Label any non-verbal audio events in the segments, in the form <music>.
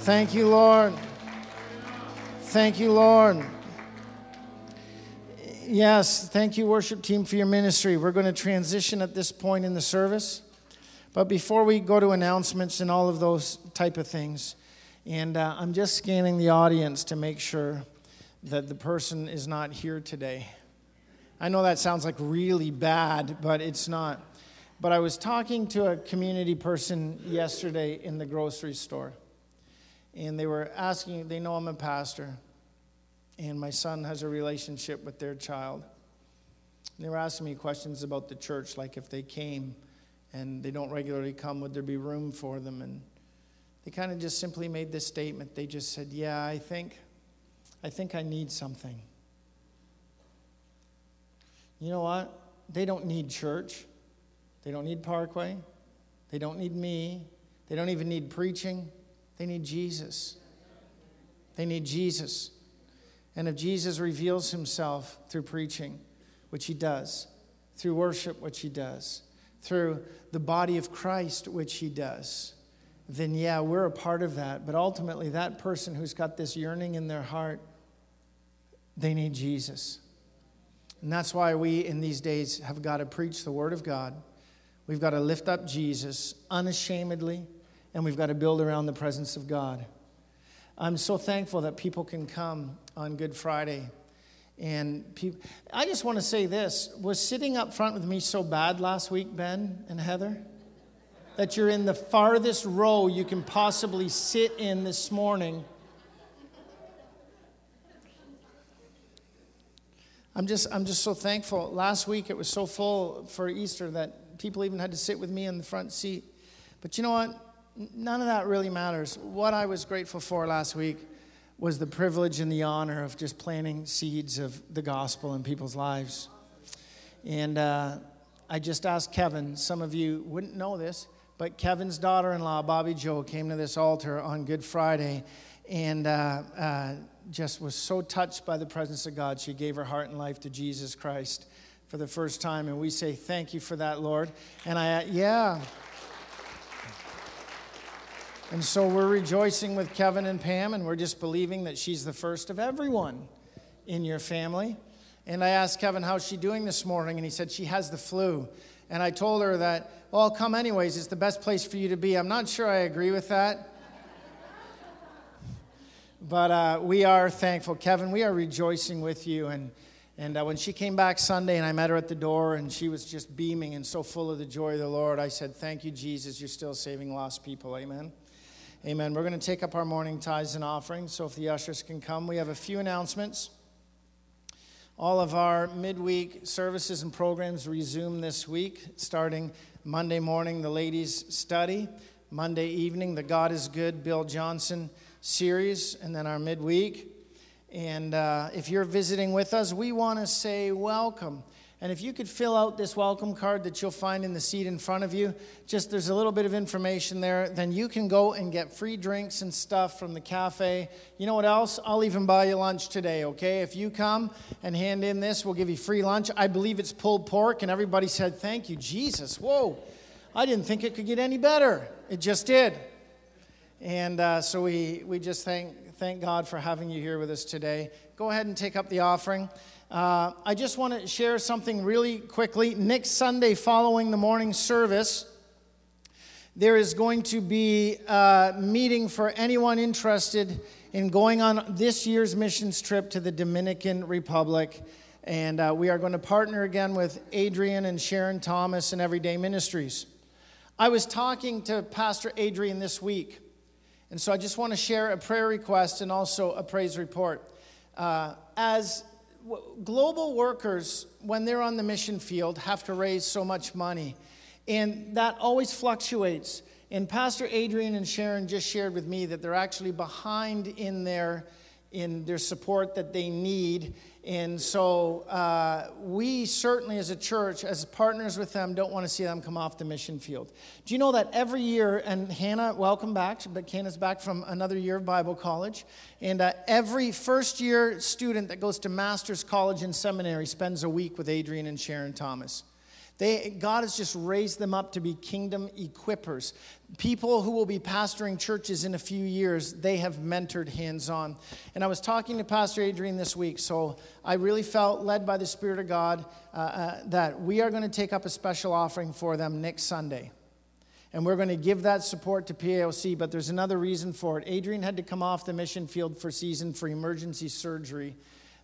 Thank you, Lord. Thank you, Lord. Yes, thank you, worship team, for your ministry. We're going to transition at this point in the service. But before we go to announcements and all of those type of things, and uh, I'm just scanning the audience to make sure that the person is not here today. I know that sounds like really bad, but it's not. But I was talking to a community person yesterday in the grocery store, and they were asking, they know I'm a pastor, and my son has a relationship with their child. And they were asking me questions about the church, like if they came and they don't regularly come, would there be room for them? And they kind of just simply made this statement. They just said, Yeah, I think, I think I need something. You know what? They don't need church. They don't need Parkway. They don't need me. They don't even need preaching. They need Jesus. They need Jesus. And if Jesus reveals himself through preaching, which he does, through worship, which he does, through the body of Christ, which he does, then yeah, we're a part of that. But ultimately, that person who's got this yearning in their heart, they need Jesus. And that's why we in these days have got to preach the Word of God. We've got to lift up Jesus unashamedly, and we've got to build around the presence of God. I'm so thankful that people can come on Good Friday. And people, I just want to say this was sitting up front with me so bad last week, Ben and Heather? that you're in the farthest row you can possibly sit in this morning. I'm just, I'm just so thankful. Last week it was so full for Easter that people even had to sit with me in the front seat. But you know what? None of that really matters. What I was grateful for last week was the privilege and the honor of just planting seeds of the gospel in people's lives. And uh, I just asked Kevin, some of you wouldn't know this, but Kevin's daughter in law, Bobby Joe, came to this altar on Good Friday and uh, uh, just was so touched by the presence of God. She gave her heart and life to Jesus Christ for the first time. And we say, Thank you for that, Lord. And I, yeah. And so we're rejoicing with Kevin and Pam, and we're just believing that she's the first of everyone in your family. And I asked Kevin, How's she doing this morning? And he said, She has the flu. And I told her that, well, I'll come anyways. It's the best place for you to be. I'm not sure I agree with that. but uh, we are thankful. Kevin, we are rejoicing with you. And, and uh, when she came back Sunday and I met her at the door and she was just beaming and so full of the joy of the Lord, I said, Thank you, Jesus. You're still saving lost people. Amen. Amen. We're going to take up our morning tithes and offerings. So if the ushers can come, we have a few announcements. All of our midweek services and programs resume this week, starting Monday morning, the ladies' study, Monday evening, the God is Good Bill Johnson series, and then our midweek. And uh, if you're visiting with us, we want to say welcome. And if you could fill out this welcome card that you'll find in the seat in front of you, just there's a little bit of information there, then you can go and get free drinks and stuff from the cafe. You know what else? I'll even buy you lunch today, okay? If you come and hand in this, we'll give you free lunch. I believe it's pulled pork, and everybody said, Thank you, Jesus. Whoa, I didn't think it could get any better. It just did. And uh, so we, we just thank, thank God for having you here with us today. Go ahead and take up the offering. Uh, I just want to share something really quickly. Next Sunday, following the morning service, there is going to be a meeting for anyone interested in going on this year's missions trip to the Dominican Republic. And uh, we are going to partner again with Adrian and Sharon Thomas and Everyday Ministries. I was talking to Pastor Adrian this week, and so I just want to share a prayer request and also a praise report. Uh, as global workers, when they're on the mission field, have to raise so much money. And that always fluctuates. And Pastor Adrian and Sharon just shared with me that they're actually behind in their, in their support that they need. And so uh, we certainly, as a church, as partners with them, don't want to see them come off the mission field. Do you know that every year, and Hannah, welcome back, but Hannah's back from another year of Bible college, and uh, every first year student that goes to master's college and seminary spends a week with Adrian and Sharon Thomas. They, God has just raised them up to be kingdom equippers. People who will be pastoring churches in a few years, they have mentored hands on. And I was talking to Pastor Adrian this week, so I really felt led by the Spirit of God uh, uh, that we are going to take up a special offering for them next Sunday. And we're going to give that support to PAOC, but there's another reason for it. Adrian had to come off the mission field for season for emergency surgery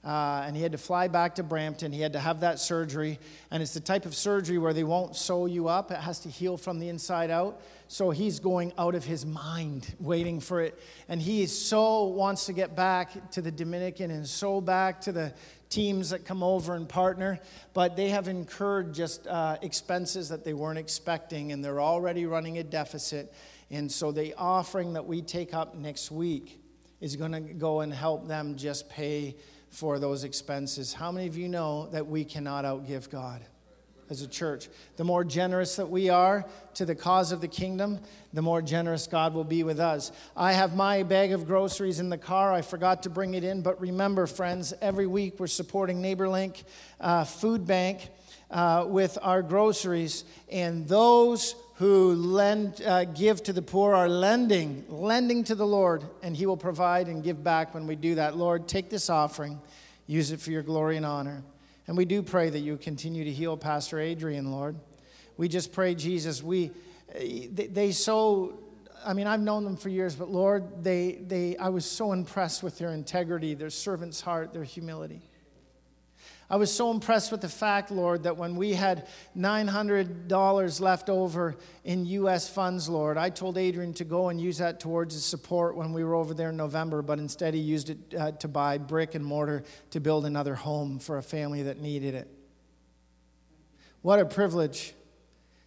uh, and he had to fly back to Brampton. He had to have that surgery. And it's the type of surgery where they won't sew you up, it has to heal from the inside out. So he's going out of his mind waiting for it. And he so wants to get back to the Dominican and so back to the teams that come over and partner. But they have incurred just uh, expenses that they weren't expecting, and they're already running a deficit. And so the offering that we take up next week is going to go and help them just pay for those expenses. How many of you know that we cannot outgive God? as a church. The more generous that we are to the cause of the kingdom, the more generous God will be with us. I have my bag of groceries in the car. I forgot to bring it in, but remember, friends, every week we're supporting NeighborLink uh, Food Bank uh, with our groceries, and those who lend, uh, give to the poor are lending, lending to the Lord, and He will provide and give back when we do that. Lord, take this offering, use it for your glory and honor. And we do pray that you continue to heal Pastor Adrian, Lord. We just pray, Jesus, we, they, they so, I mean, I've known them for years, but Lord, they, they, I was so impressed with their integrity, their servant's heart, their humility. I was so impressed with the fact, Lord, that when we had $900 left over in U.S. funds, Lord, I told Adrian to go and use that towards his support when we were over there in November, but instead he used it uh, to buy brick and mortar to build another home for a family that needed it. What a privilege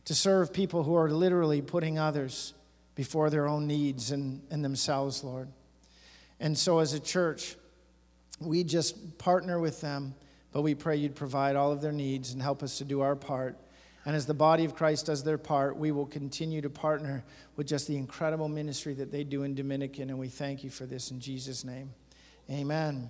to serve people who are literally putting others before their own needs and, and themselves, Lord. And so, as a church, we just partner with them but we pray you'd provide all of their needs and help us to do our part. And as the body of Christ does their part, we will continue to partner with just the incredible ministry that they do in Dominican. And we thank you for this in Jesus' name. Amen.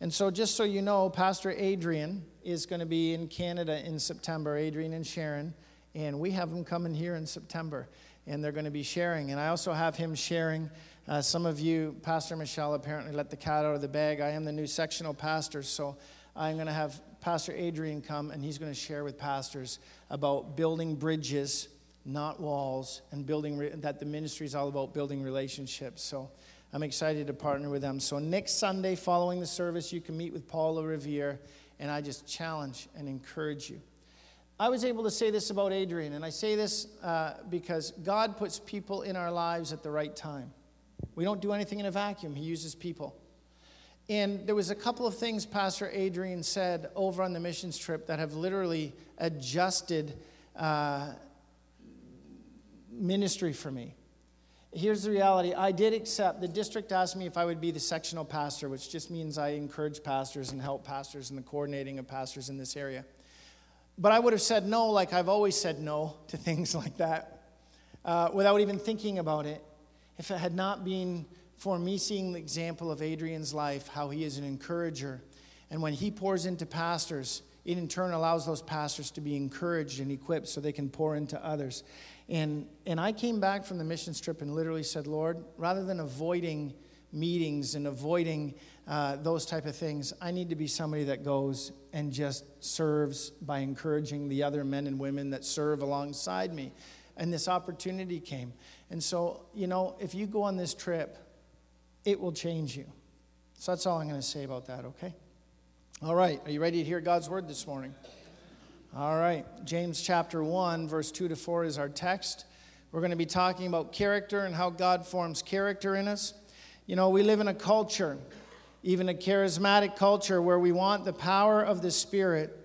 And so, just so you know, Pastor Adrian is going to be in Canada in September, Adrian and Sharon. And we have them coming here in September, and they're going to be sharing. And I also have him sharing. Uh, some of you, Pastor Michelle, apparently let the cat out of the bag. I am the new sectional pastor, so I'm going to have Pastor Adrian come and he's going to share with pastors about building bridges, not walls, and building re- that the ministry is all about building relationships. So I'm excited to partner with them. So next Sunday, following the service, you can meet with Paula Revere, and I just challenge and encourage you. I was able to say this about Adrian, and I say this uh, because God puts people in our lives at the right time. We don't do anything in a vacuum, He uses people. And there was a couple of things Pastor Adrian said over on the missions trip that have literally adjusted uh, ministry for me. Here's the reality I did accept, the district asked me if I would be the sectional pastor, which just means I encourage pastors and help pastors in the coordinating of pastors in this area. But I would have said no, like I've always said no to <laughs> things like that, uh, without even thinking about it, if it had not been for me seeing the example of Adrian's life, how he is an encourager. And when he pours into pastors, it in turn allows those pastors to be encouraged and equipped so they can pour into others. And, and I came back from the mission trip and literally said, Lord, rather than avoiding meetings and avoiding uh, those type of things, I need to be somebody that goes and just serves by encouraging the other men and women that serve alongside me. And this opportunity came. And so, you know, if you go on this trip, it will change you. So that's all I'm going to say about that, okay? All right, are you ready to hear God's word this morning? All right, James chapter 1, verse 2 to 4 is our text. We're going to be talking about character and how God forms character in us. You know, we live in a culture, even a charismatic culture, where we want the power of the Spirit.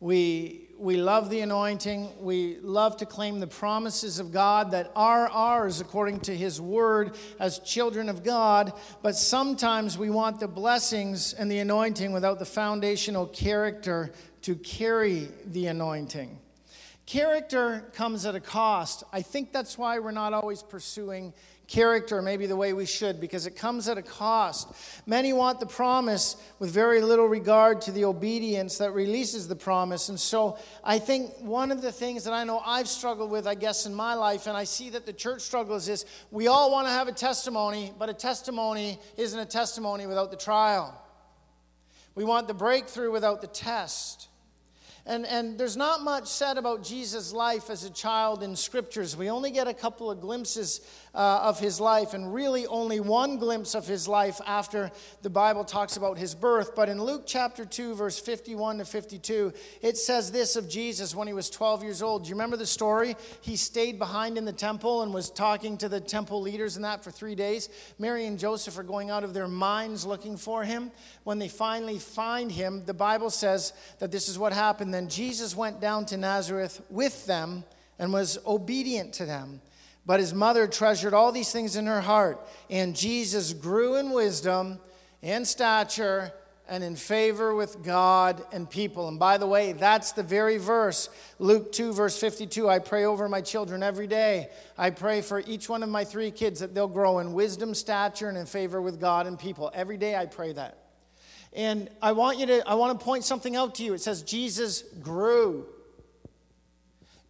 We we love the anointing. We love to claim the promises of God that are ours according to His word as children of God. But sometimes we want the blessings and the anointing without the foundational character to carry the anointing. Character comes at a cost. I think that's why we're not always pursuing character maybe the way we should because it comes at a cost. Many want the promise with very little regard to the obedience that releases the promise. And so I think one of the things that I know I've struggled with, I guess, in my life, and I see that the church struggles is we all want to have a testimony, but a testimony isn't a testimony without the trial. We want the breakthrough without the test. And, and there's not much said about Jesus' life as a child in scriptures. We only get a couple of glimpses uh, of his life, and really only one glimpse of his life after the Bible talks about his birth. But in Luke chapter 2, verse 51 to 52, it says this of Jesus when he was 12 years old. Do you remember the story? He stayed behind in the temple and was talking to the temple leaders and that for three days. Mary and Joseph are going out of their minds looking for him. When they finally find him, the Bible says that this is what happened. Then Jesus went down to Nazareth with them and was obedient to them. But his mother treasured all these things in her heart. And Jesus grew in wisdom and stature and in favor with God and people. And by the way, that's the very verse, Luke 2, verse 52. I pray over my children every day. I pray for each one of my three kids that they'll grow in wisdom, stature, and in favor with God and people. Every day I pray that. And I want you to, I want to point something out to you. It says Jesus grew.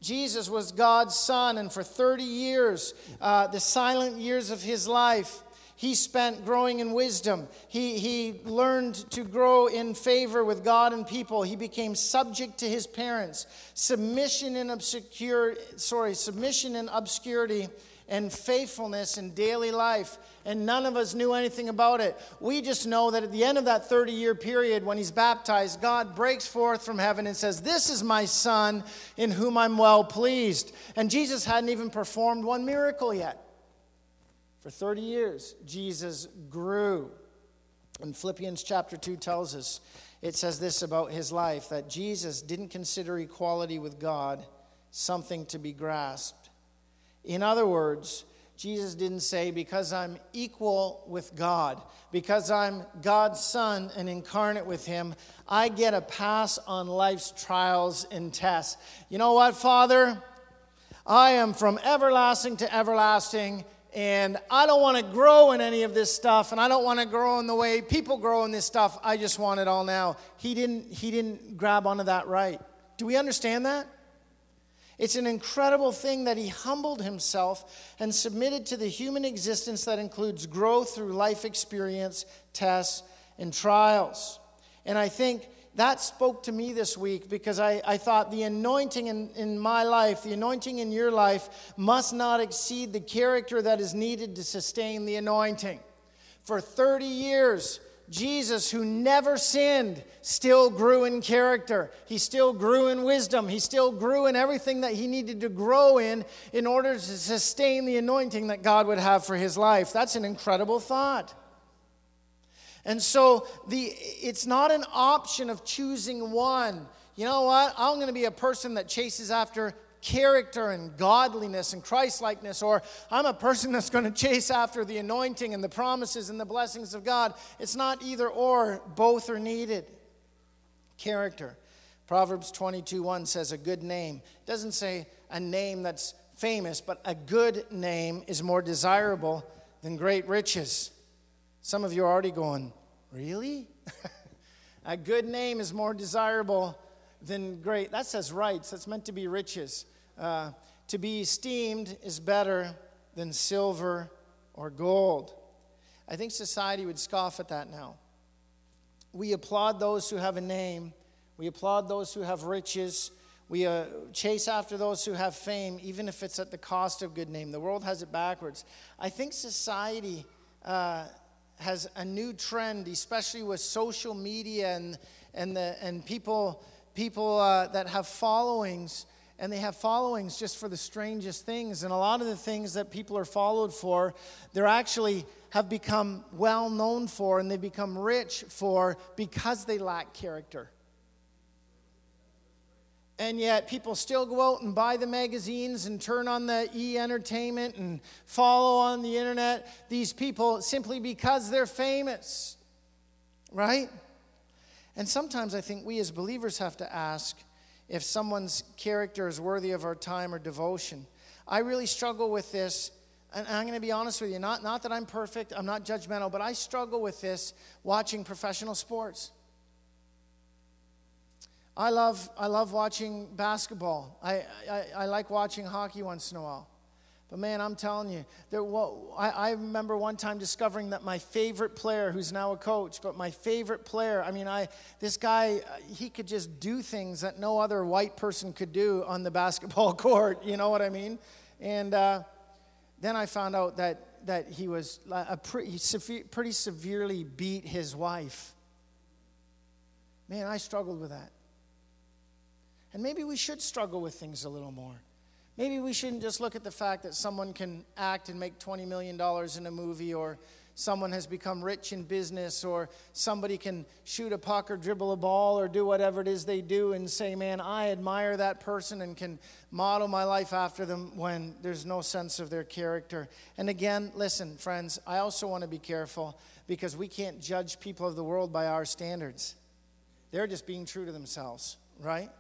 Jesus was God's son, and for 30 years, uh, the silent years of his life, he spent growing in wisdom. He, he learned to grow in favor with God and people. He became subject to his parents. Submission in obscure, sorry, submission in obscurity and faithfulness in daily life and none of us knew anything about it. We just know that at the end of that 30 year period, when he's baptized, God breaks forth from heaven and says, This is my son in whom I'm well pleased. And Jesus hadn't even performed one miracle yet. For 30 years, Jesus grew. And Philippians chapter 2 tells us, it says this about his life that Jesus didn't consider equality with God something to be grasped. In other words, Jesus didn't say, because I'm equal with God, because I'm God's son and incarnate with Him, I get a pass on life's trials and tests. You know what, Father? I am from everlasting to everlasting, and I don't want to grow in any of this stuff, and I don't want to grow in the way people grow in this stuff. I just want it all now. He didn't, he didn't grab onto that right. Do we understand that? It's an incredible thing that he humbled himself and submitted to the human existence that includes growth through life experience, tests, and trials. And I think that spoke to me this week because I, I thought the anointing in, in my life, the anointing in your life, must not exceed the character that is needed to sustain the anointing. For 30 years, Jesus, who never sinned, still grew in character. He still grew in wisdom. He still grew in everything that he needed to grow in in order to sustain the anointing that God would have for his life. That's an incredible thought. And so the, it's not an option of choosing one. You know what? I'm going to be a person that chases after character and godliness and Christlikeness, or I'm a person <laughs> that's going to chase after the anointing and the promises and the blessings of God. It's not either or, both are needed. Character. Proverbs 22 1 says a good name. It doesn't say a name that's famous, but a good name is more desirable than great riches. Some of you are already going, Really? <laughs> a good name is more desirable than great. That says rights. That's meant to be riches. Uh, to be esteemed is better than silver or gold. I think society would scoff at that now. We applaud those who have a name, we applaud those who have riches. We uh, chase after those who have fame, even if it's at the cost of good name. The world has it backwards. I think society uh, has a new trend, especially with social media and, and, the, and people, people uh, that have followings and they have followings just for the strangest things. And a lot of the things that people are followed for, they're actually have become well known for and they become rich for because they lack character. And yet, people still go out and buy the magazines and turn on the e entertainment and follow on the internet these people simply because they're famous, right? And sometimes I think we as believers have to ask if someone's character is worthy of our time or devotion. I really struggle with this and I'm going to be honest with you, not, not that I'm perfect, I'm not judgmental, but I struggle with this watching professional sports. I love, I love watching basketball. I, I, I like watching hockey once in a while. But man, I'm telling you, there, I, I remember one time discovering that my favorite player, who's now a coach, but my favorite player, I mean, I, this guy, he could just do things that no other white person could do on the <laughs> basketball court. You know what I mean? And uh, then I found out that, that he was a pretty, pretty severely beat his wife. Man, I struggled with that. And maybe we should struggle with things a little more. Maybe we shouldn't just look at the fact that someone can act and make $20 million in a movie, or someone has become rich in business, or somebody can shoot a puck or dribble a ball or do whatever it is they do and say, Man, I admire that person and can model my life after them when there's no sense of their character. And again, listen, friends, I also want to be careful because we can't judge people of the world by our standards. They're just being true to themselves, right?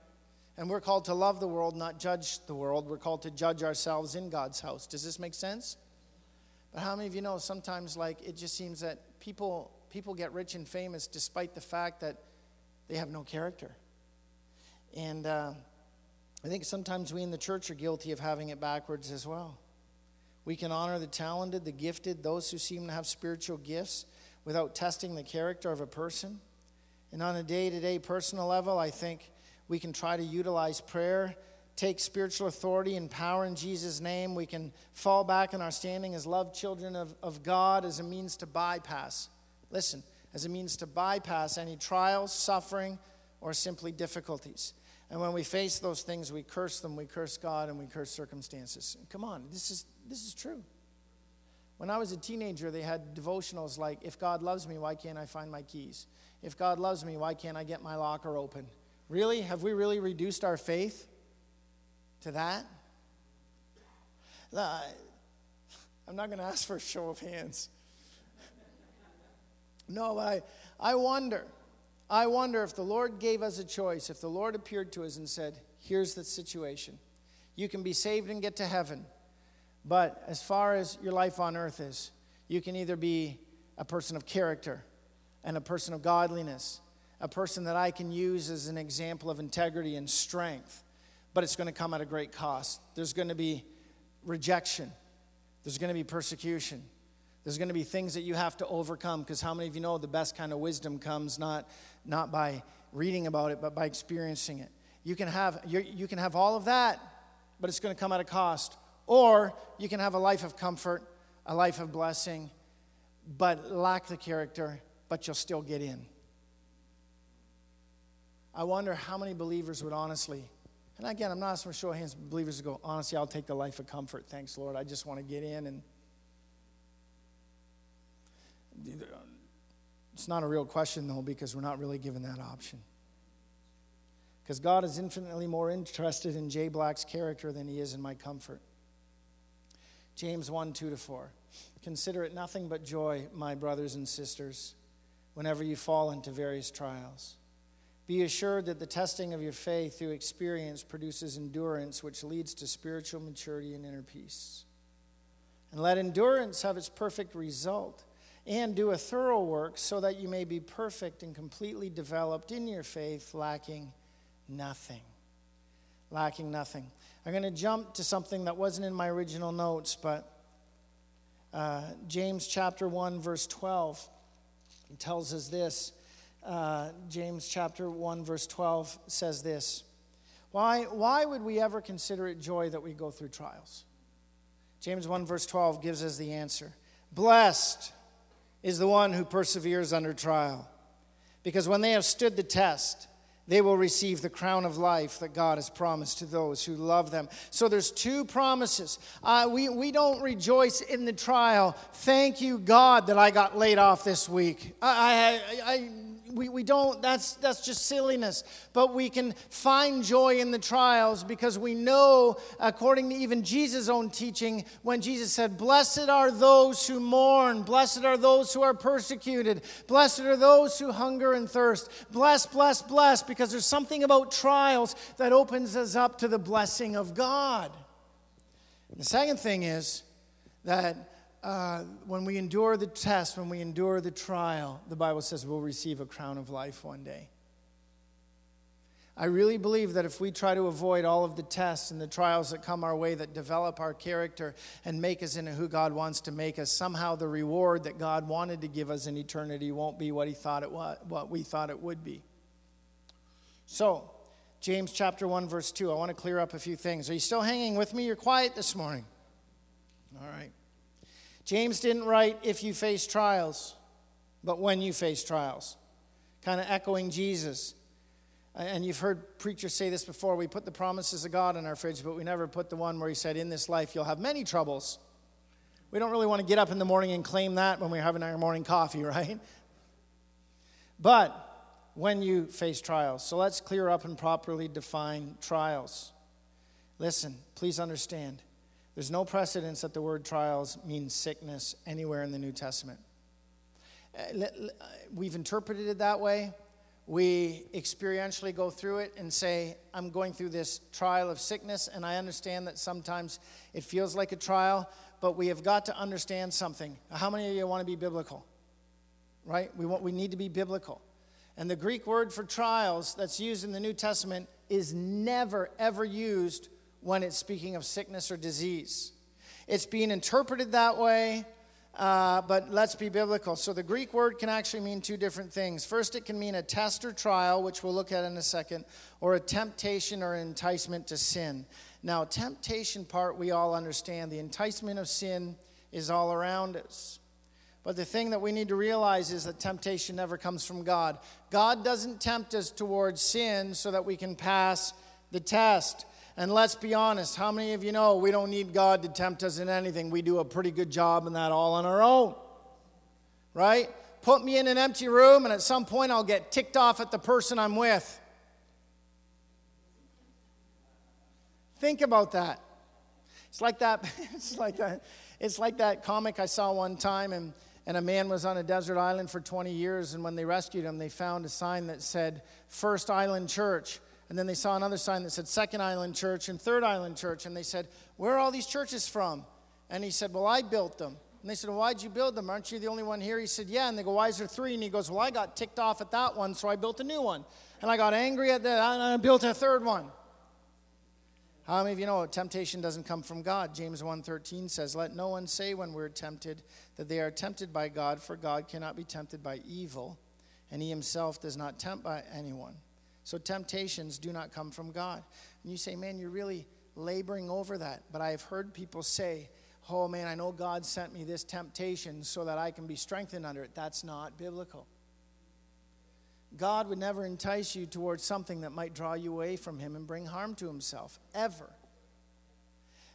And we're called to love the world, not judge the world. We're called to judge ourselves in God's house. Does this make sense? But how many of you know sometimes like it just seems that people people get rich and famous despite the fact that they have no character. And uh, I think sometimes we in the church are guilty of having it backwards as well. We can honor the talented, the gifted, those who seem to have spiritual gifts without testing the character of a person. And on a day to day personal level, I think we can try to utilize prayer, take spiritual authority and power in Jesus' name. We can fall back in our standing as loved children of, of God as a means to bypass. Listen, as a means to bypass any trials, suffering, or simply difficulties. And when we face those things, we curse them, we curse God, and we curse circumstances. Come on, this is, this is true. When I was a teenager, they had devotionals like, If God loves me, why can't I find my keys? If God loves me, why can't I get my locker open? Really? Have we really reduced our faith to that? I'm not going to ask for a show of hands. No, I, I wonder. I wonder if the Lord gave us a choice, if the Lord appeared to us and said, Here's the situation. You can be saved and get to heaven, but as far as your life on earth is, you can either be a person of character and a person of godliness a person that I can use as an example of integrity and strength, but it's going to come at a great cost. There's going to be rejection, there's going to be persecution. There's going to be things that you have to overcome because how many of you know the best kind of wisdom comes not, not by reading about it, but by experiencing it? You can, have, you can have all of that, but it's going to come at a cost. Or you can have a life of comfort, a life of blessing, but lack the character, but you'll still get in. I wonder how many believers would honestly, and again, I'm not asking for show of hands, believers to go, honestly, I'll take the life of comfort. Thanks, Lord. I just want to get in and. It's not a real question, though, because we're not really given that option. Because God is infinitely more interested in Jay Black's character than he is in my comfort. James 1 2 to 4. Consider it nothing but joy, my brothers and sisters, whenever you fall into various trials be assured that the testing of your faith through experience produces endurance, which leads to spiritual maturity and inner peace. And let endurance have its perfect result, and do a thorough work so that you may be perfect and completely developed in your faith, lacking nothing. Lacking nothing. I'm going to jump to something that wasn't in my original notes, but uh, James chapter 1, verse 12 tells us this uh, James chapter 1, verse 12 says this why, why would we ever consider it joy that we go through trials? James 1, verse 12 gives us the answer Blessed is the one who perseveres under trial, because when they have stood the test, they will receive the crown of life that God has promised to those who love them. So there's two promises. Uh, we, we don't rejoice in the trial. Thank you, God, that I got laid off this week. I, I, I we, we don't, that's, that's just silliness. But we can find joy in the trials because we know, according to even Jesus' own teaching, when Jesus said, Blessed are those who mourn, blessed are those who are persecuted, blessed are those who hunger and thirst. Bless, bless, bless, because there's something about trials that opens us up to the blessing of God. The second thing is that uh, when we endure the test, when we endure the trial, the Bible says we'll receive a crown of life one day. I really believe that if we try to avoid all of the tests and the trials that come our way that develop our character and make us into who God wants to make us, somehow the reward that God wanted to give us in eternity won't be what he thought it was, what we thought it would be. So, James chapter 1 verse 2. I want to clear up a few things. Are you still hanging with me? You're quiet this morning. All right. James didn't write if you face trials, but when you face trials. Kind of echoing Jesus. And you've heard preachers say this before we put the promises of God in our fridge, but we never put the one where He said, In this life you'll have many troubles. We don't really want to get up in the morning and claim that when we're having our morning coffee, <laughs> right? But when you face trials. So let's clear up and properly define trials. Listen, please understand. There's no precedence that the word trials means sickness anywhere in the New Testament. Uh, we've interpreted it that way we experientially go through it and say, I'm going through this trial of sickness, and I understand that sometimes it feels like a trial, but we have got to understand something. How many of you want to be biblical? Right? We, want, we need to be biblical. And the Greek word for trials that's used in the New Testament is never, ever used when it's speaking of sickness or disease. It's being interpreted that way uh, but let's be biblical. So the Greek word can actually mean two different things. First, it can mean a test or trial, which we'll look at in a second, or a temptation or enticement to sin. Now, temptation part we all understand. The enticement of sin is all around us. But the thing that we need to realize is that temptation never comes from God. God doesn't tempt us towards sin so that we can pass the test. And let's be honest, how many of you know we don't need God to tempt us in anything? We do a pretty good job in that all on our own. Right? Put me in an empty room, and at some point I'll get ticked off at the person I'm with. Think about that. It's like that. <laughs> It's like that. It's like that comic I saw one time, and, and a man was on a desert island for 20 years, and when they rescued him, they found a sign that said First Island Church. And then they saw another sign that said Second Island Church and Third Island Church. And they said, Where are all these churches from? And he said, Well, I built them. And they said, well, Why'd you build them? Aren't you the only one here? He said, Yeah. And they go, Why is there three? And he goes, Well, I got ticked off at that one, so I built a new one. And I got angry at that, and I built a third one. How many of you know temptation doesn't come from God? James 1:13 says, "Let no one say when we're tempted that they are tempted by God, for God cannot be tempted by evil, and he himself does not tempt by anyone." So temptations do not come from God. And you say, man, you're really laboring over that. But I've heard people say, oh man, I know God sent me this temptation so that I can be strengthened under it. That's not biblical. God would never entice you towards something that might draw you away from Him and bring harm to Himself, ever.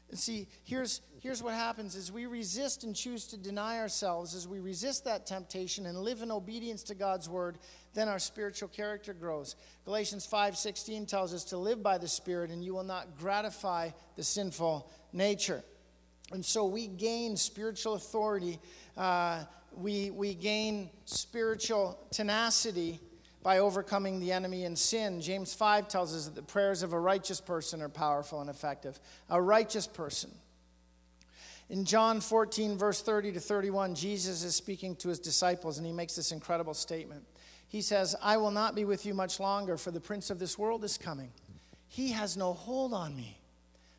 And see, here's, here's what happens is we resist and choose to deny ourselves as we resist that temptation and live in obedience to God's word, then our spiritual character grows. Galatians 5:16 tells us to live by the Spirit and you will not gratify the sinful nature. And so we gain spiritual authority, uh, we, we gain spiritual tenacity by overcoming the enemy in sin. James 5 tells us that the prayers of a righteous person are powerful and effective. A righteous person. In John 14, verse 30 to 31, Jesus is speaking to his disciples and he makes this incredible statement. He says, I will not be with you much longer, for the prince of this world is coming. He has no hold on me.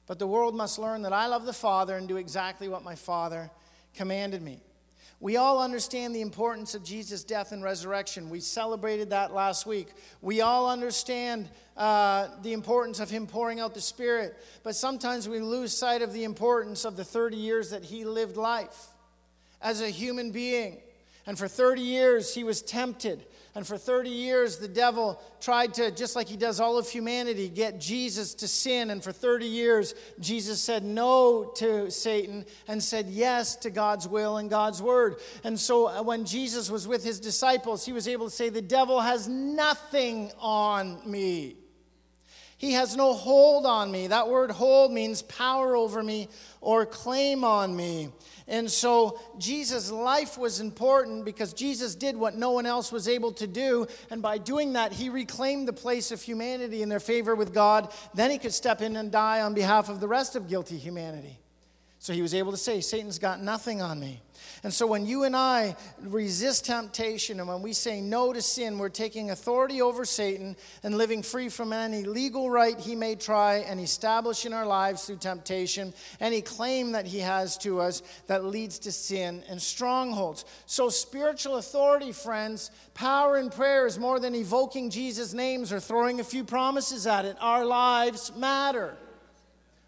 But the world must learn that I love the Father and do exactly what my Father commanded me. We all understand the importance of Jesus' death and resurrection. We celebrated that last week. We all understand uh, the importance of Him pouring out the Spirit, but sometimes we lose sight of the importance of the 30 years that He lived life as a human being. And for 30 years, He was tempted and for 30 years, the devil tried to, just like he does all of humanity, get Jesus to sin. And for 30 years, Jesus said no to Satan and said yes to God's will and God's word. And so uh, when Jesus was with his disciples, he was able to say, The devil has nothing on me. He has no hold on me. That word hold means power over me or claim on me. And so Jesus' life was important because Jesus did what no one else was able to do. And by doing that, he reclaimed the place of humanity in their favor with God. Then he could step in and die on behalf of the rest of guilty humanity. So he was able to say, Satan's got nothing on me. And so when you and I resist temptation and when we say no to sin, we're taking authority over Satan and living free from any legal right he may try and establish in our lives through temptation, any claim that he has to us that leads to sin and strongholds. So spiritual authority, friends, power in prayer is more than evoking Jesus' names or throwing a few promises at it. Our lives matter.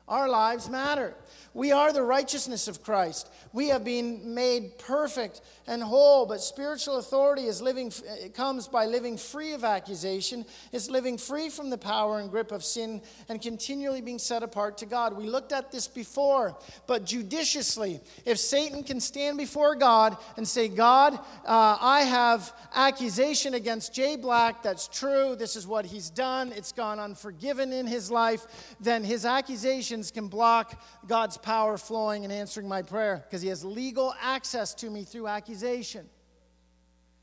Our lives matter. We are the righteousness of Christ. We have been made perfect and whole, but spiritual authority is living comes by living free of accusation. It's living free from the power and grip of sin and continually being set apart to God. We looked at this before, but judiciously, if Satan can stand before God and say, "God, uh, I have accusation against Jay Black. That's true. This is what he's done. It's gone unforgiven in his life," then his accusations can block God's power flowing and answering my prayer because he has legal access to me through accusation.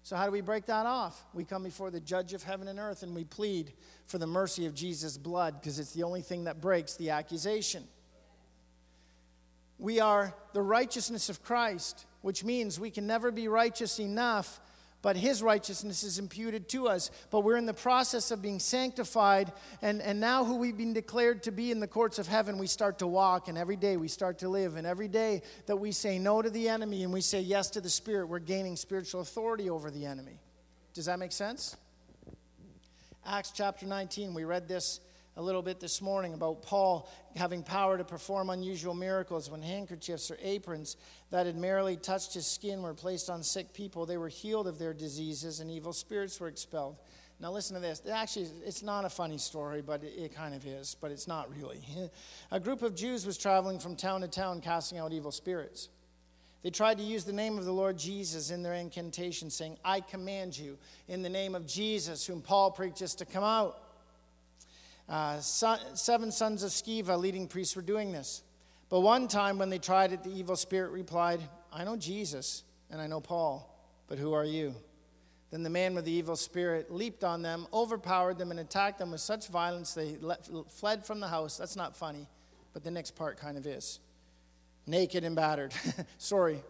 So, how do we break that off? We come before the judge of heaven and earth and we plead for the mercy of Jesus' blood because it's the only thing that breaks the accusation. We are the righteousness of Christ, which means we can never be righteous enough but his righteousness is imputed to us. But we're in the process of being sanctified, and, and now who we've been declared to be in the courts of heaven, we start to walk, and every day we start to live. And every day that we say no to the enemy and we say yes to the Spirit, we're gaining spiritual authority over the enemy. Does that make sense? Acts chapter 19, we read this a little bit this morning about Paul having power to perform unusual miracles when handkerchiefs or aprons that had merely touched his skin were placed on sick people. They were healed of their diseases and evil spirits were expelled. Now, listen to this. Actually, it's not a funny story, but it, kind of is, but it's not really. <laughs> a group of Jews was traveling from town to town casting out evil spirits. They tried to use the name of the Lord Jesus in their incantation, saying, I command you in the name of Jesus, whom Paul preaches, to come out. Uh, seven sons of Sceva, leading priests, were doing this. But one time when they tried it, the evil spirit replied, I know Jesus and I know Paul, but who are you? Then the man with the evil spirit leaped on them, overpowered them, and attacked them with such violence they fled from the house. That's not funny, but the next part kind of is. Naked and battered. <laughs> Sorry.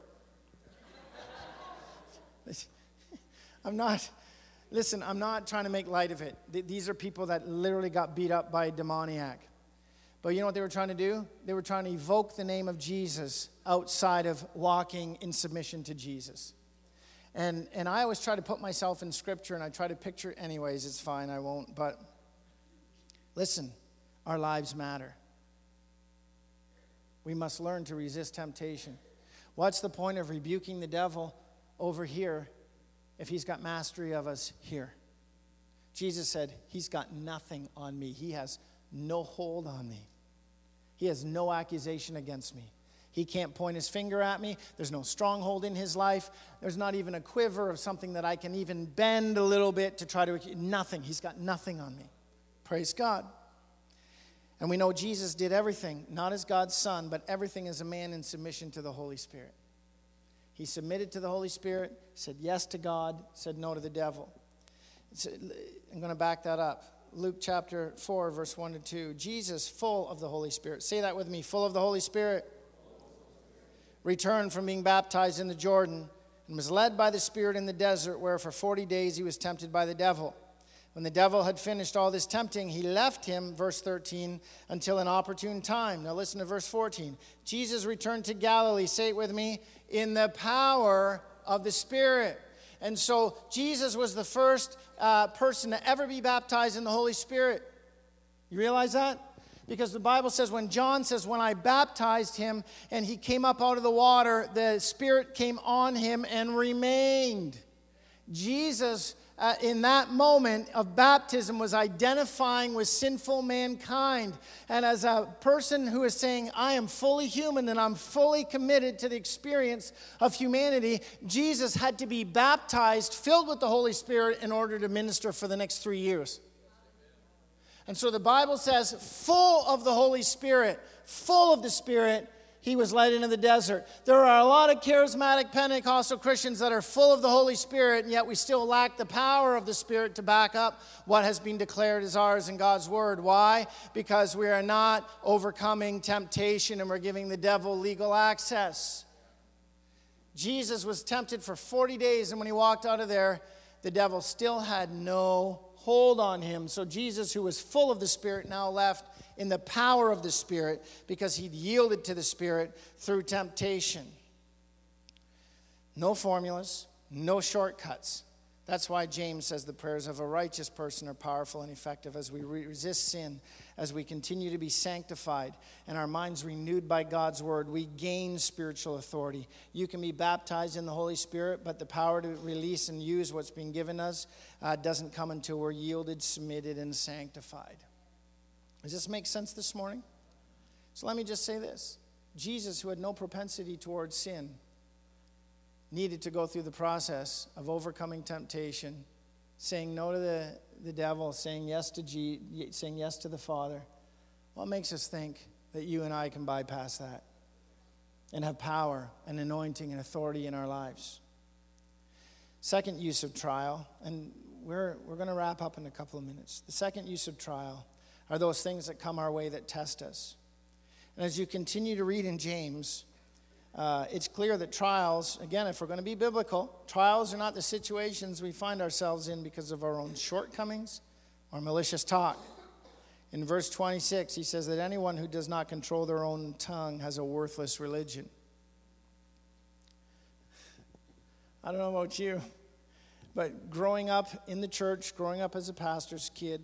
<laughs> I'm not. Listen, I'm not trying to make light of it. These are people that literally got beat up by a demoniac. But you know what they were trying to do? They were trying to evoke the name of Jesus outside of walking in submission to Jesus. And, and I always try to put myself in scripture and I try to picture, anyways, it's fine, I won't. But listen, our lives matter. We must learn to resist temptation. What's the point of rebuking the devil over here if he's got mastery of us here. Jesus said, He's got nothing on me. He has no hold on me. He has no accusation against me. He can't point his finger at me. There's no stronghold in his life. There's not even a quiver of something that I can even bend a little bit to try to. Nothing. He's got nothing on me. Praise God. And we know Jesus did everything, not as God's Son, but everything as a man in submission to the Holy Spirit. He submitted to the Holy Spirit, said yes to God, said no to the devil. I'm going to back that up. Luke chapter 4, verse 1 to 2. Jesus, full of the Holy Spirit. Say that with me full of the Holy Spirit. Returned from being baptized in the Jordan and was led by the Spirit in the desert, where for 40 days he was tempted by the devil. When the devil had finished all this tempting, he left him, verse 13, until an opportune time. Now listen to verse 14. Jesus returned to Galilee, say it with me, in the power of the Spirit. And so Jesus was the first uh, person to ever be baptized in the Holy Spirit. You realize that? Because the Bible says when John says, When I baptized him and he came up out of the water, the Spirit came on him and remained. Jesus uh, in that moment of baptism was identifying with sinful mankind. And as a person who is saying, I am fully human and I'm fully committed to the experience of humanity, Jesus had to be baptized, filled with the Holy Spirit, in order to minister for the next three years. And so the Bible says, full of the Holy Spirit, full of the Spirit, he was led into the desert. There are a lot of charismatic Pentecostal Christians that are full of the Holy Spirit, and yet we still lack the power of the Spirit to back up what has been declared as ours in God's Word. Why? Because we are not overcoming temptation and we're giving the devil legal access. Jesus was tempted for 40 days, and when he walked out of there, the devil still had no hold on him. So Jesus, who was full of the Spirit, now left in the power of the Spirit because he'd yielded to the Spirit through temptation. No formulas, no shortcuts. That's why James says the prayers of a righteous person are powerful and effective as we resist sin, as we continue to be sanctified, and our minds renewed by God's word. We gain spiritual authority. You can be baptized in the Holy Spirit, but the power to release and use what's been given us uh, doesn't come until we're yielded, submitted, and sanctified. Does this make sense this morning? So let me just say this Jesus, who had no propensity towards sin, needed to go through the process of overcoming temptation, saying no to the, the devil, saying yes to G, saying yes to the Father. What makes us think that you and I can bypass that and have power and anointing and authority in our lives? Second use of trial, and we're, we're going to wrap up in a couple of minutes. The second use of trial are those things that come our way that test us. And as you continue to read in James, uh, it's clear that trials, again, if we're going to be biblical, trials are not the situations we find ourselves in because of our own shortcomings or malicious talk. In verse 26, he says that anyone who does not control their own tongue has a worthless religion. I don't know about you, but growing up in the church, growing up as a pastor's kid,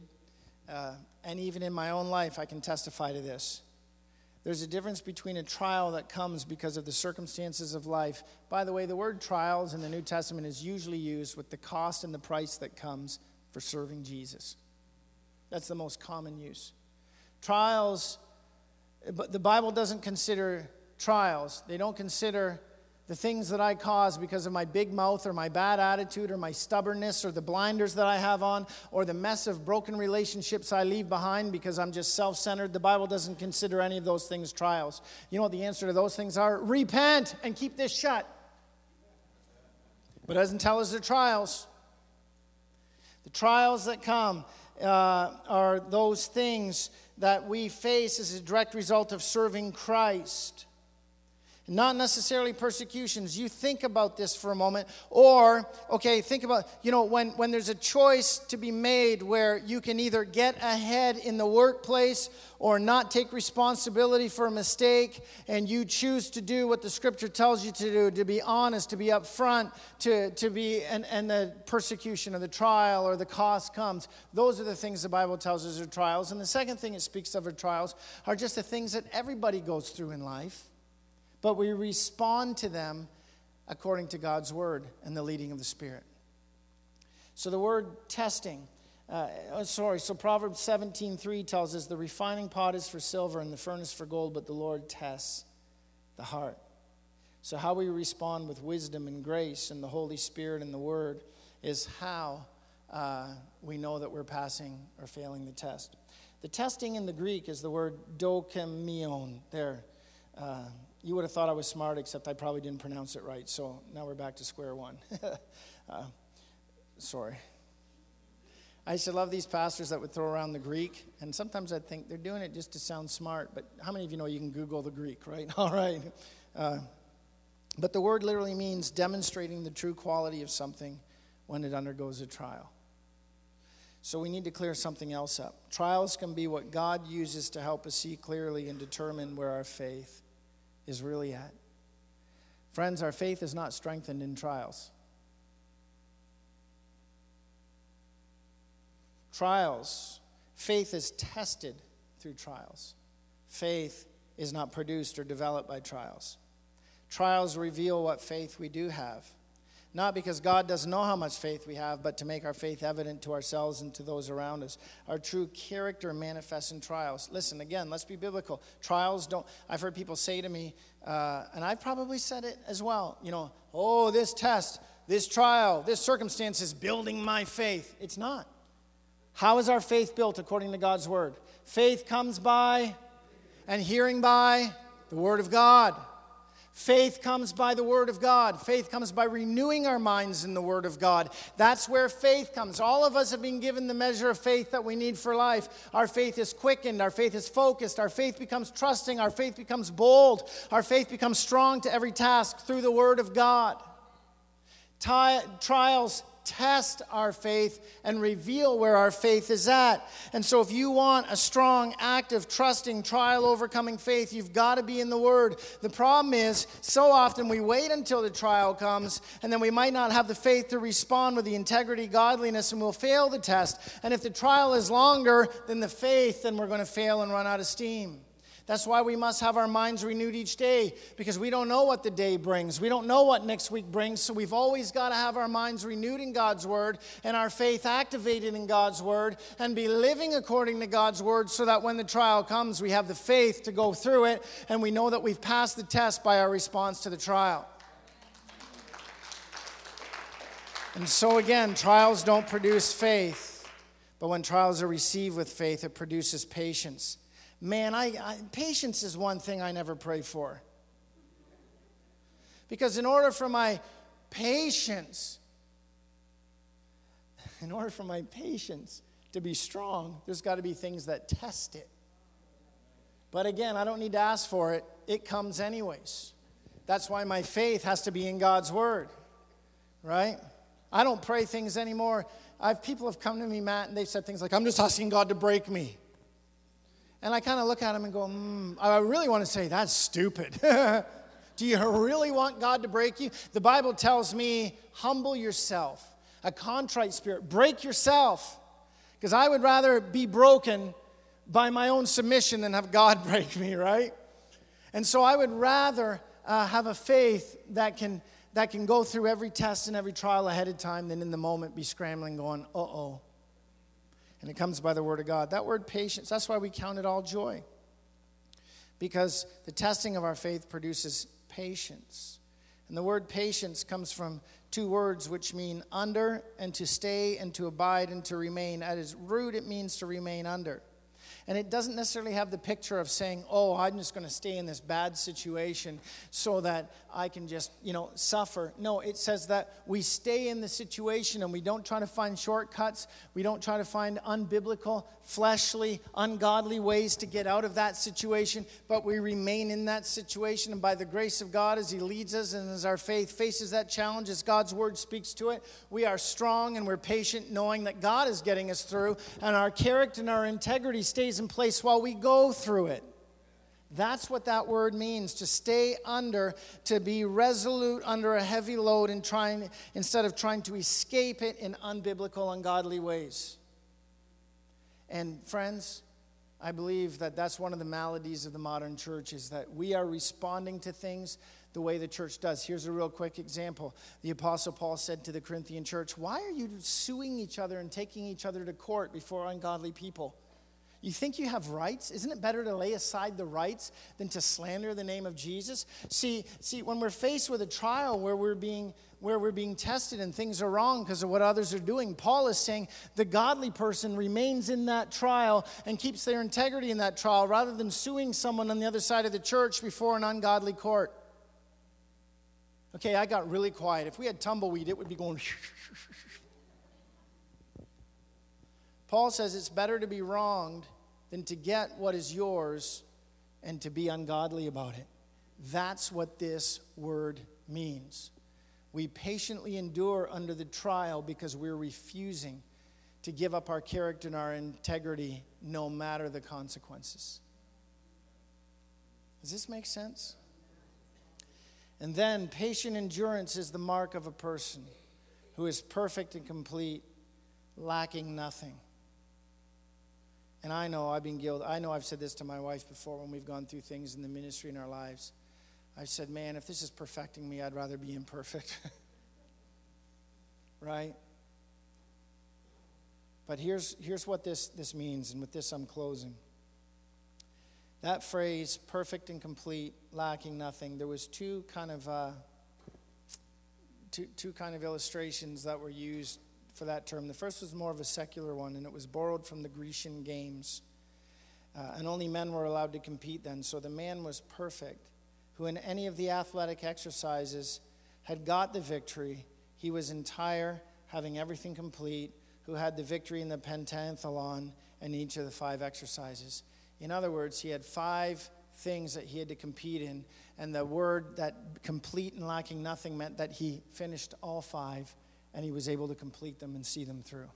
uh, and even in my own life, I can testify to this. There's a difference between a trial that comes because of the circumstances of life. By the way, the word trials in the New Testament is usually used with the cost and the price that comes for serving Jesus. That's the most common use. Trials, but the Bible doesn't consider trials, they don't consider the things that I cause because of my big mouth or my bad attitude or my stubbornness or the blinders that I have on or the mess of broken relationships I leave behind because I'm just self centered, the Bible doesn't consider any of those things trials. You know what the answer to those things are? Repent and keep this shut. But it doesn't tell us the trials. The trials that come uh, are those things that we face as a direct result of serving Christ not necessarily persecutions. You think about this for a moment. Or, okay, think about, you know, when, when there's a choice to be made where you can either get ahead in the workplace or not take responsibility for a mistake, and you choose to do what the scripture tells you to do, to be honest, to be upfront, to, to be, and, and the persecution or the trial or the cost comes. Those are the things the Bible tells us are trials. And the second thing it speaks of are trials are just the things that everybody goes through in life but we respond to them according to God's word and the leading of the Spirit. So the word testing, uh, oh, sorry, so Proverbs 17:3 tells us the refining pot is for silver and the furnace for gold, but the Lord tests the heart. So how we respond with wisdom and grace and the Holy Spirit and the Word is how uh, we know that we're passing or failing the test. The testing in the Greek is the word dokimion. There. Uh, you would have thought I was smart, except I probably didn't pronounce it right. So now we're back to square one. <laughs> uh, sorry. I used to love these pastors that would throw around the Greek, and sometimes I'd think they're doing it just to sound smart. But how many of you know you can Google the Greek, right? <laughs> All right. Uh, but the word literally means demonstrating the true quality of something when it undergoes a trial. So we need to clear something else up. Trials can be what God uses to help us see clearly and determine where our faith is really at. Friends, our faith is not strengthened in trials. Trials, faith is tested through trials. Faith is not produced or developed by trials. Trials reveal what faith we do have. Not because God doesn't know how much faith we have, but to make our faith evident to ourselves and to those around us. Our true character manifests in trials. Listen, again, let's be biblical. Trials don't, I've heard people say to me, uh, and I've probably said it as well, you know, oh, this test, this trial, this circumstance is building my faith. It's not. How is our faith built according to God's word? Faith comes by and hearing by The Word of God. Faith comes by the Word of God. Faith comes by renewing our minds in the Word of God. That's where faith comes. All of us have been given the measure of faith that we need for life. Our faith is quickened, our faith is focused, our faith becomes trusting, our faith becomes bold, our faith becomes strong to every task through the Word of God. Trials test our faith and reveal where our faith is at. And so, if you want a strong, active, trusting, trial overcoming faith, you've got to be in the Word. The problem is, so often we wait until the trial comes, and then we might not have the faith to respond with the integrity, godliness, and we'll fail the test. And if the trial is longer than the faith, then we're going to fail and run out of steam. That's why we must have our minds renewed each day because we don't know what the day brings. We don't know what next week brings. So we've always got to have our minds renewed in God's word and our faith activated in God's word and be living according to God's word so that when the trial comes, we have the faith to go through it and we know that we've passed the test by our response to the trial. And so, again, trials don't produce faith, but when trials are received with faith, it produces patience. Man, I, I, patience is one thing I never pray for. Because in order for my patience, <laughs> in order for my patience to be strong, there's got to be things that test it. But again, I don't need to ask for it, it comes anyways. That's why my faith has to be in God's word, right? I don't pray things anymore. I've, people have come to me, Matt, and they've said things like, I'm just asking God to break me. And I kind of look at him and go, mm, I really want to say, that's stupid. <laughs> Do you really want God to break you? The Bible tells me, humble yourself, a contrite spirit, break yourself. Because I would rather be broken by my own submission than have God <laughs> break me, right? And so I would rather uh, have a faith that can, that can go through every test and every trial ahead of time than in the moment be scrambling, going, uh oh and it comes by the word of God. That word patience, that's why we count it all joy. Because the testing of our faith produces patience. And the word patience comes from two words which mean under and to stay and to abide and to remain. At its root, it means to remain under. And it doesn't necessarily have the picture of saying, oh, I'm just going to stay in this bad situation so that I can just, you know, suffer. No, it says that we stay in the situation and we don't try to find shortcuts. We don't try to find unbiblical, fleshly, ungodly ways to get out of that situation, but we remain in that situation. And by the grace of God, as He leads us and as our faith faces that challenge, as God's word speaks to it, we are strong and we're patient, knowing that God is getting us through, and our character and our integrity stays in place while we go through it. That's what that word means to stay under, to be resolute under a heavy load and trying, instead of trying to escape it in unbiblical, ungodly ways. And friends, I believe that that's one of the maladies of the modern church is that we are responding to things the way the church does. Here's a real quick example. The Apostle Paul said to the Corinthian church, Why are you suing each other and taking each other to court before ungodly people? You think you have rights? Isn't it better to lay aside the rights than to slander the name of Jesus? See, see, when we're faced with a trial where we're being where we're being tested and things are wrong because of what others are doing, Paul is saying the godly person remains in that trial and keeps their integrity in that trial rather than suing someone on the other side of the church before an ungodly court. Okay, I got really quiet. If we had tumbleweed, it would be going. <laughs> Paul says it's better to be wronged than to get what is yours and to be ungodly about it. That's what this word means. We patiently endure under the trial because we're refusing to give up our character and our integrity no matter the consequences. Does this make sense? And then, patient endurance is the mark of a person who is perfect and complete, lacking nothing. And I know I've been guilty. I know I've said this to my wife before when we've gone through things in the ministry in our lives. I've said, man, if this is perfecting me, I'd rather be imperfect. <laughs> right? But here's, here's what this, this means, and with this I'm closing. That phrase, perfect and complete, lacking nothing, there was two kind of uh, two, two kind of illustrations that were used for that term. The first was more of a secular one, and it was borrowed from the Grecian games. Uh, and only men were allowed to compete then. So the man was perfect, who in any of the athletic exercises had got the victory. He was entire, having everything complete, who had the victory in the pentathlon and each of the five exercises. In other words, he had five things that he had to compete in, and the word that complete and lacking nothing meant that he finished all five and he was able to complete them and see them through.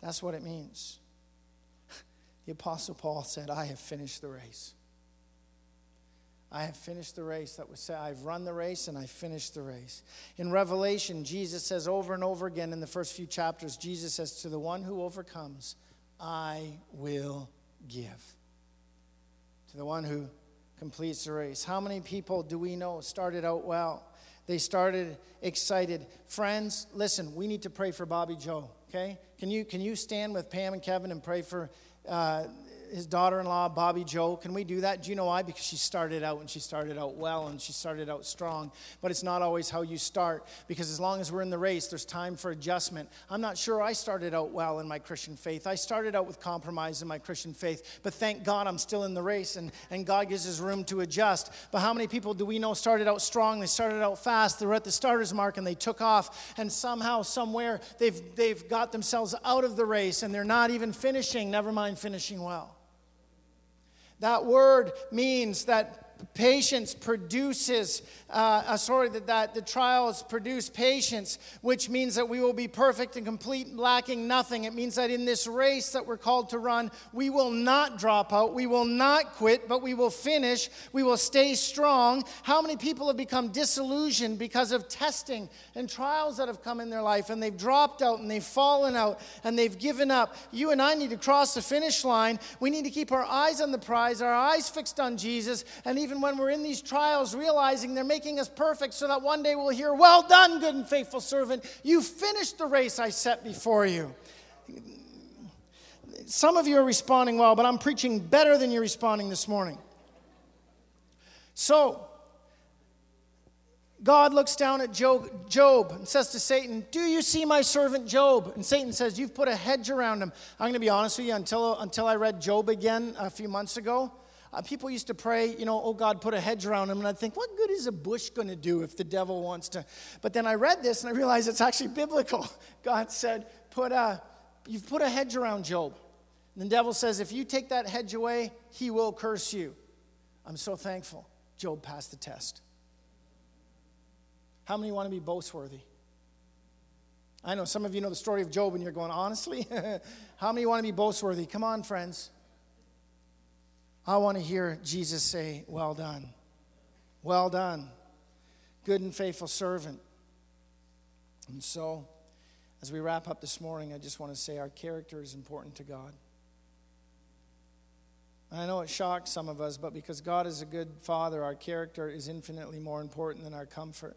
That's what it means. <laughs> The Apostle Paul said, I have finished the race. I have finished the race. That was said, I've run the race and I finished the race. In Revelation, Jesus says over and over again in the first few chapters, Jesus says, To the one who overcomes, I will give. To the one who completes the race. How many people do we know started out well? They started excited. Friends, listen, we need to pray for Bobby Joe, okay? Can you, can you stand with Pam and Kevin and pray for uh, his daughter-in-law bobby joe can we do that? Do you know why? Because she started out and she started out well and she started out strong. But it's not always how you start because as long as we're in the race there's time for adjustment. I'm not sure i started out well in my christian faith. I started out with compromise in my christian faith but thank god i'm still in the race and, and god gives us room to adjust. But how many people do we know started out strong? They started out fast. They were at the starter's mark and they took off. And somehow somewhere they've they've got themselves out of the race and they're not even finishing never mind finishing well that word means that patience produces, uh, uh, sorry, that, that the trials produce patience, which means that we will be perfect and complete, lacking nothing. It means that in this race that we're called to run, we will not drop out, we will not quit, but we will finish, we will stay strong. How many people have become disillusioned because of testing and trials that have come in their life, and they've dropped out and they've fallen out and they've given up? You and I need to cross the finish line. We need to keep our eyes on the prize, our eyes fixed on Jesus, and even even when we're in these trials, realizing they're making us perfect so that one day we'll hear, Well done, good and faithful servant. You finished the race I set before you. Some of you are responding well, but I'm preaching better than you're responding this morning. So, God looks down at Job and says to Satan, Do you see my servant Job? And Satan says, You've put a hedge around him. I'm going to be honest with you, until, until I read Job again a few months ago, uh, people used to pray, you know, oh God, put a hedge around him. And I'd think, what good is a bush going to do if the devil wants to? But then I read this and I realized it's actually biblical. <laughs> God said, put a, you've put a hedge around Job. And the devil says, if you take that hedge away, he will curse you. I'm so thankful Job passed the test. How many want to be boastworthy? I know some of you know the story of Job and you're going, honestly? <laughs> How many want to be boastworthy? Come on, friends. I want to hear Jesus say, Well done. Well done. Good and faithful servant. And so, as we wrap up this morning, I just want to say our character is important to God. I know it shocks some of us, but because God is a good father, our character is infinitely more important than our comfort.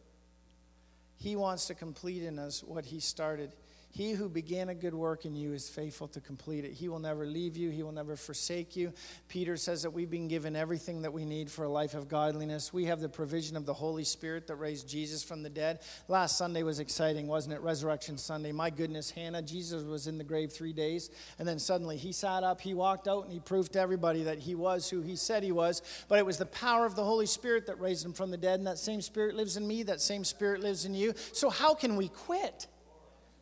He wants to complete in us what He started. He who began a good work in you is faithful to complete it. He will never leave you, He will never forsake you. Peter says that we've been given everything that we need for a life of godliness. We have the provision of the Holy Spirit that raised Jesus from the dead. Last Sunday was exciting, wasn't it? Resurrection Sunday. My goodness, Hannah, Jesus was in the grave three days, and then suddenly he sat up, he walked out, and he proved to everybody that he was who he said he was. But it was the power of the Holy Spirit that raised him from the dead, and that same Spirit lives in me, that same Spirit lives in you. So, how can we quit?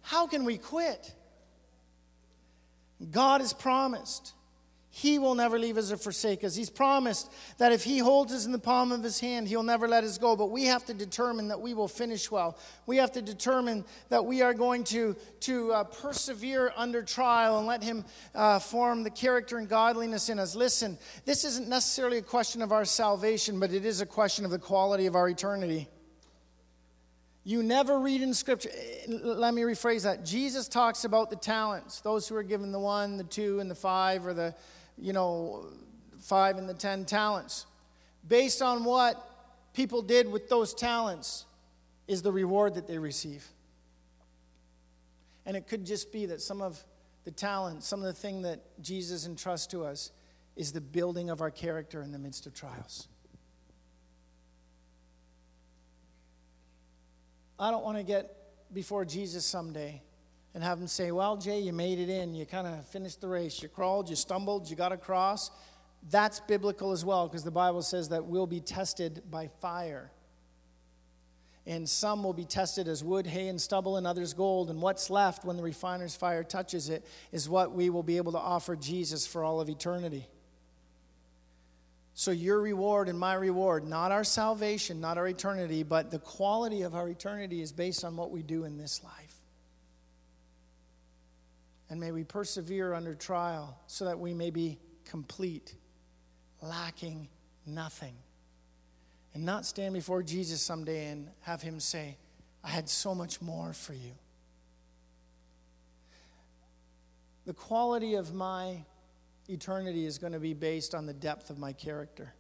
How can we quit? God has promised He will never leave us or forsake us. He's promised that if He holds us in the palm of His hand, He'll never let us go. But we have to determine that we will finish well. We have to determine that we are going to, to uh, persevere under trial and let Him uh, form the character and godliness in us. Listen, this isn't necessarily a question of our salvation, but it is a question of the quality of our eternity. You never read in Scripture. Eh, let me rephrase that. Jesus talks about the talents, those who are given the one, the two, and the five, or the, you know, five and the ten talents. Based on what people did with those talents is the reward that they receive. And it could just be that some of the talent, some of the thing that Jesus entrusts to us is the building of our character in the midst of trials. I don't want to get before Jesus someday and have them say, Well, Jay, you made it in. You kind of finished the race. You crawled, you stumbled, you got across. That's biblical as well because the Bible says that we'll be tested by fire. And some will be tested as wood, hay, and stubble, and others gold. And what's left when the refiner's fire touches it is what we will be able to offer Jesus for all of eternity. So, your reward and my reward, not our salvation, not our eternity, but the quality of our eternity is based on what we do in this life. And may we persevere under trial so that we may be complete, lacking nothing. And not stand before Jesus someday and have him say, I had so much more for you. The quality of my eternity is going to be based on the depth of my character.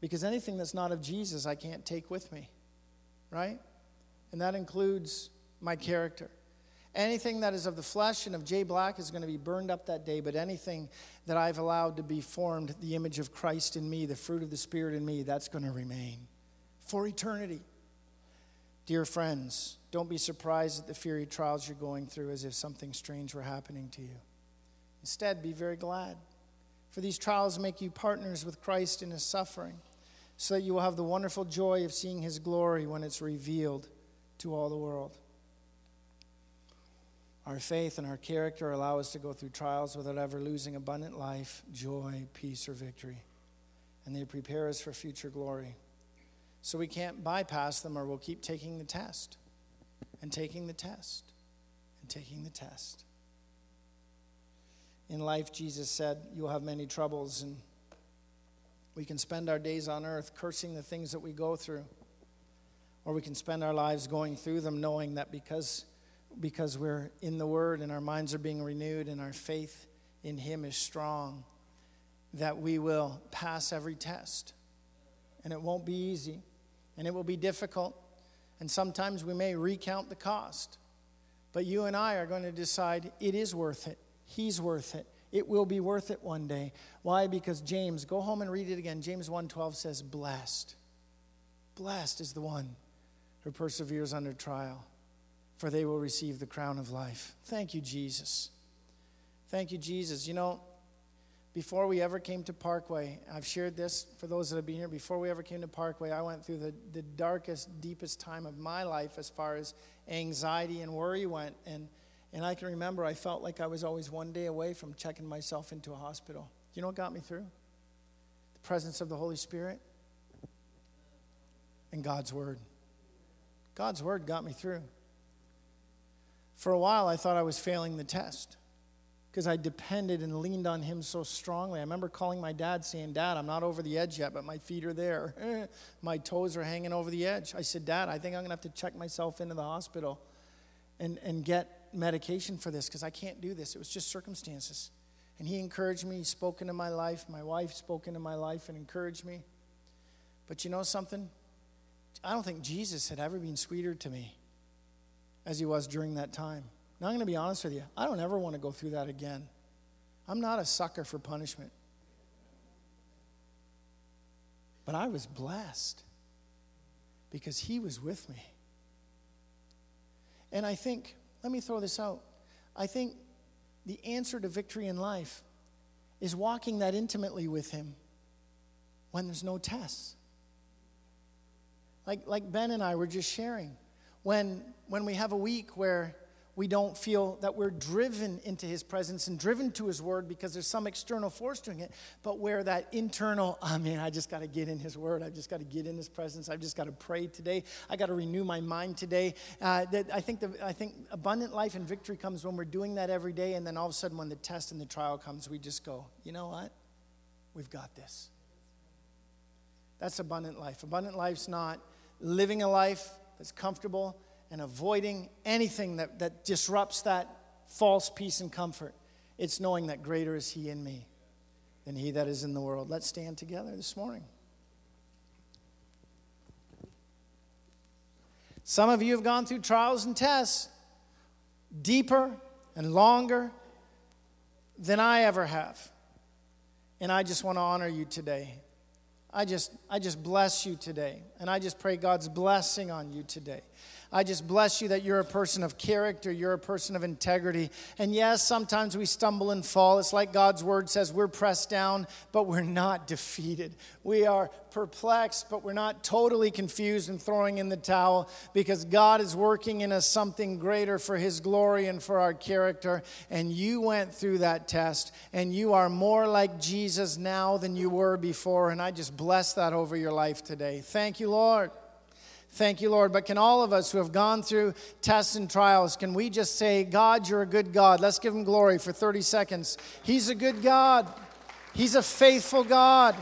Because anything that's not of Jesus, I can't take with me, right? And that includes my character. Anything that is of the flesh and of Jay Black is going to be burned up that day, but anything that I've allowed to be formed, the image of Christ in me, the fruit of the Spirit in me, that's going to remain for eternity. Dear friends, don't be surprised at the fiery trials you're going through as if something strange were happening to you. Instead, be very glad. For these trials make you partners with Christ in his suffering, so that you will have the wonderful joy of seeing his glory when it's revealed to all the world. Our faith and our character allow us to go through trials without ever losing abundant life, joy, peace, or victory. And they prepare us for future glory. So we can't bypass them or we'll keep taking the test and taking the test and taking the test in life, Jesus said, You'll have many troubles, and we can spend our days on earth cursing the things that we go through. Or we can spend our lives going through them knowing that because, because we're in the Word and our minds are being renewed and our faith in Him is strong, that we will pass every test. And it won't be easy, and it will be difficult, and sometimes we may recount the cost. But you and I are going to decide it is worth it. He's worth it. It will be worth it one day. Why? Because James, go home and read it again. James 1:12 says, "Blessed. Blessed is the one who perseveres under trial, for they will receive the crown of life." Thank you, Jesus. Thank you, Jesus. You know, before we ever came to Parkway, I've shared this for those that have been here. Before we ever came to Parkway, I went through the, the darkest, deepest time of my life as far as anxiety and worry went. And and I can remember I felt like I was always one day away from checking myself into a hospital. You know what got me through? The presence of the Holy Spirit and God's Word. God's Word got me through. For a while, I thought I was failing the test because I depended and leaned on Him so strongly. I remember calling my dad saying, Dad, I'm not over the edge yet, but my feet are there. <laughs> my toes are hanging over the edge. I said, Dad, I think I'm going to have to check myself into the hospital and, and get medication for this because I can't do this. It was just circumstances. And he encouraged me. He spoke into my life. My wife spoke into my life and encouraged me. But you know something? I don't think Jesus had ever been sweeter to me as he was during that time. Now, I'm going to be honest with you. I don't ever want to go through that again. I'm not a sucker for punishment. But I was blessed because he was with me. And I think let me throw this out. I think the answer to victory in life is walking that intimately with Him when there's no tests. Like, like Ben and I were just sharing. When, when we have a week where we don't feel that we're driven into his presence and driven to his word because there's some external force doing it, but where that internal, I mean, I just got to get in his word. I've just got to get in his presence. I've just got to pray today. I got to renew my mind today. Uh, that I, think the, I think abundant life and victory comes when we're doing that every day, and then all of a sudden, when the test and the trial comes, we just go, you know what? We've got this. That's abundant life. Abundant life's not living a life that's comfortable and avoiding anything that, that disrupts that false peace and comfort. It's knowing that greater is He in me than He that is in the world. Let's stand together this morning. Some of you have gone through trials and tests deeper and longer than I ever have. And I just want to honor you today. I just, I just bless you today. And I just pray God's blessing on you today. I just bless you that you're a person of character, you're a person of integrity. And yes, sometimes we stumble and fall. It's like God's word says we're pressed down, but we're not <laughs> defeated. We are perplexed, but we're not totally confused and throwing in the towel because God is working in us something greater for His glory and for our character. And you went through that test, and you are more like Jesus now than you were before. And I just bless that over your life today. Thank you, Lord. Thank you, Lord. But can all of us who have gone through tests and trials, can we just say, God, you're a good God? Let's give him glory for 30 seconds. He's a good God. He's a faithful God.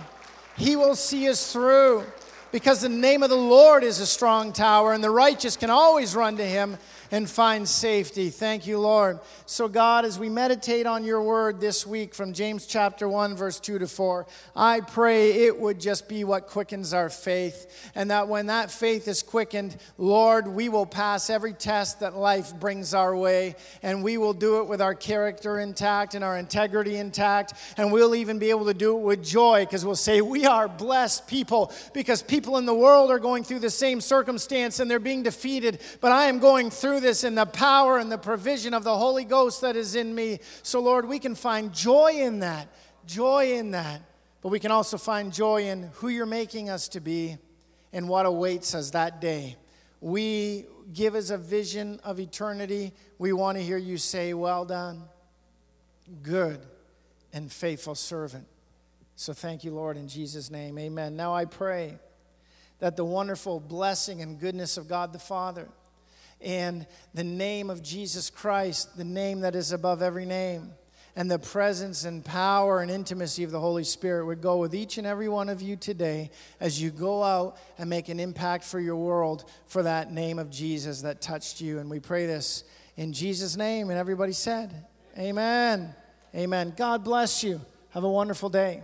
He will see us through because the name of the Lord is a strong tower, and the righteous can always run to him and find safety. Thank you, Lord. So, God, as we meditate on your word this week from James chapter 1, verse 2 to 4, I pray it would just be what quickens our faith. And that when that faith is quickened, Lord, we will pass every test that life brings our way. And we will do it with our character intact and our integrity intact. And we'll even be able to do it with joy because we'll say, We are blessed people because people in the world are going through the same circumstance and they're being defeated. But I am going through this in the power and the provision of the Holy Ghost that is in me. So, Lord, we can find joy in that, joy in that. But we can also find joy in who you're making us to be and what awaits us that day. We give us a vision of eternity. We want to hear you say, Well done, good and faithful servant. So thank you, Lord, in Jesus' name. Amen. Now I pray that the wonderful blessing and goodness of God the Father and the name of Jesus Christ, the name that is above every name, and the presence and power and intimacy of the Holy Spirit would go with each and every one of you today as you go out and make an impact for your world for that name of Jesus that touched you. And we pray this in Jesus' name. And everybody said, Amen. Amen. God bless you. Have a wonderful day.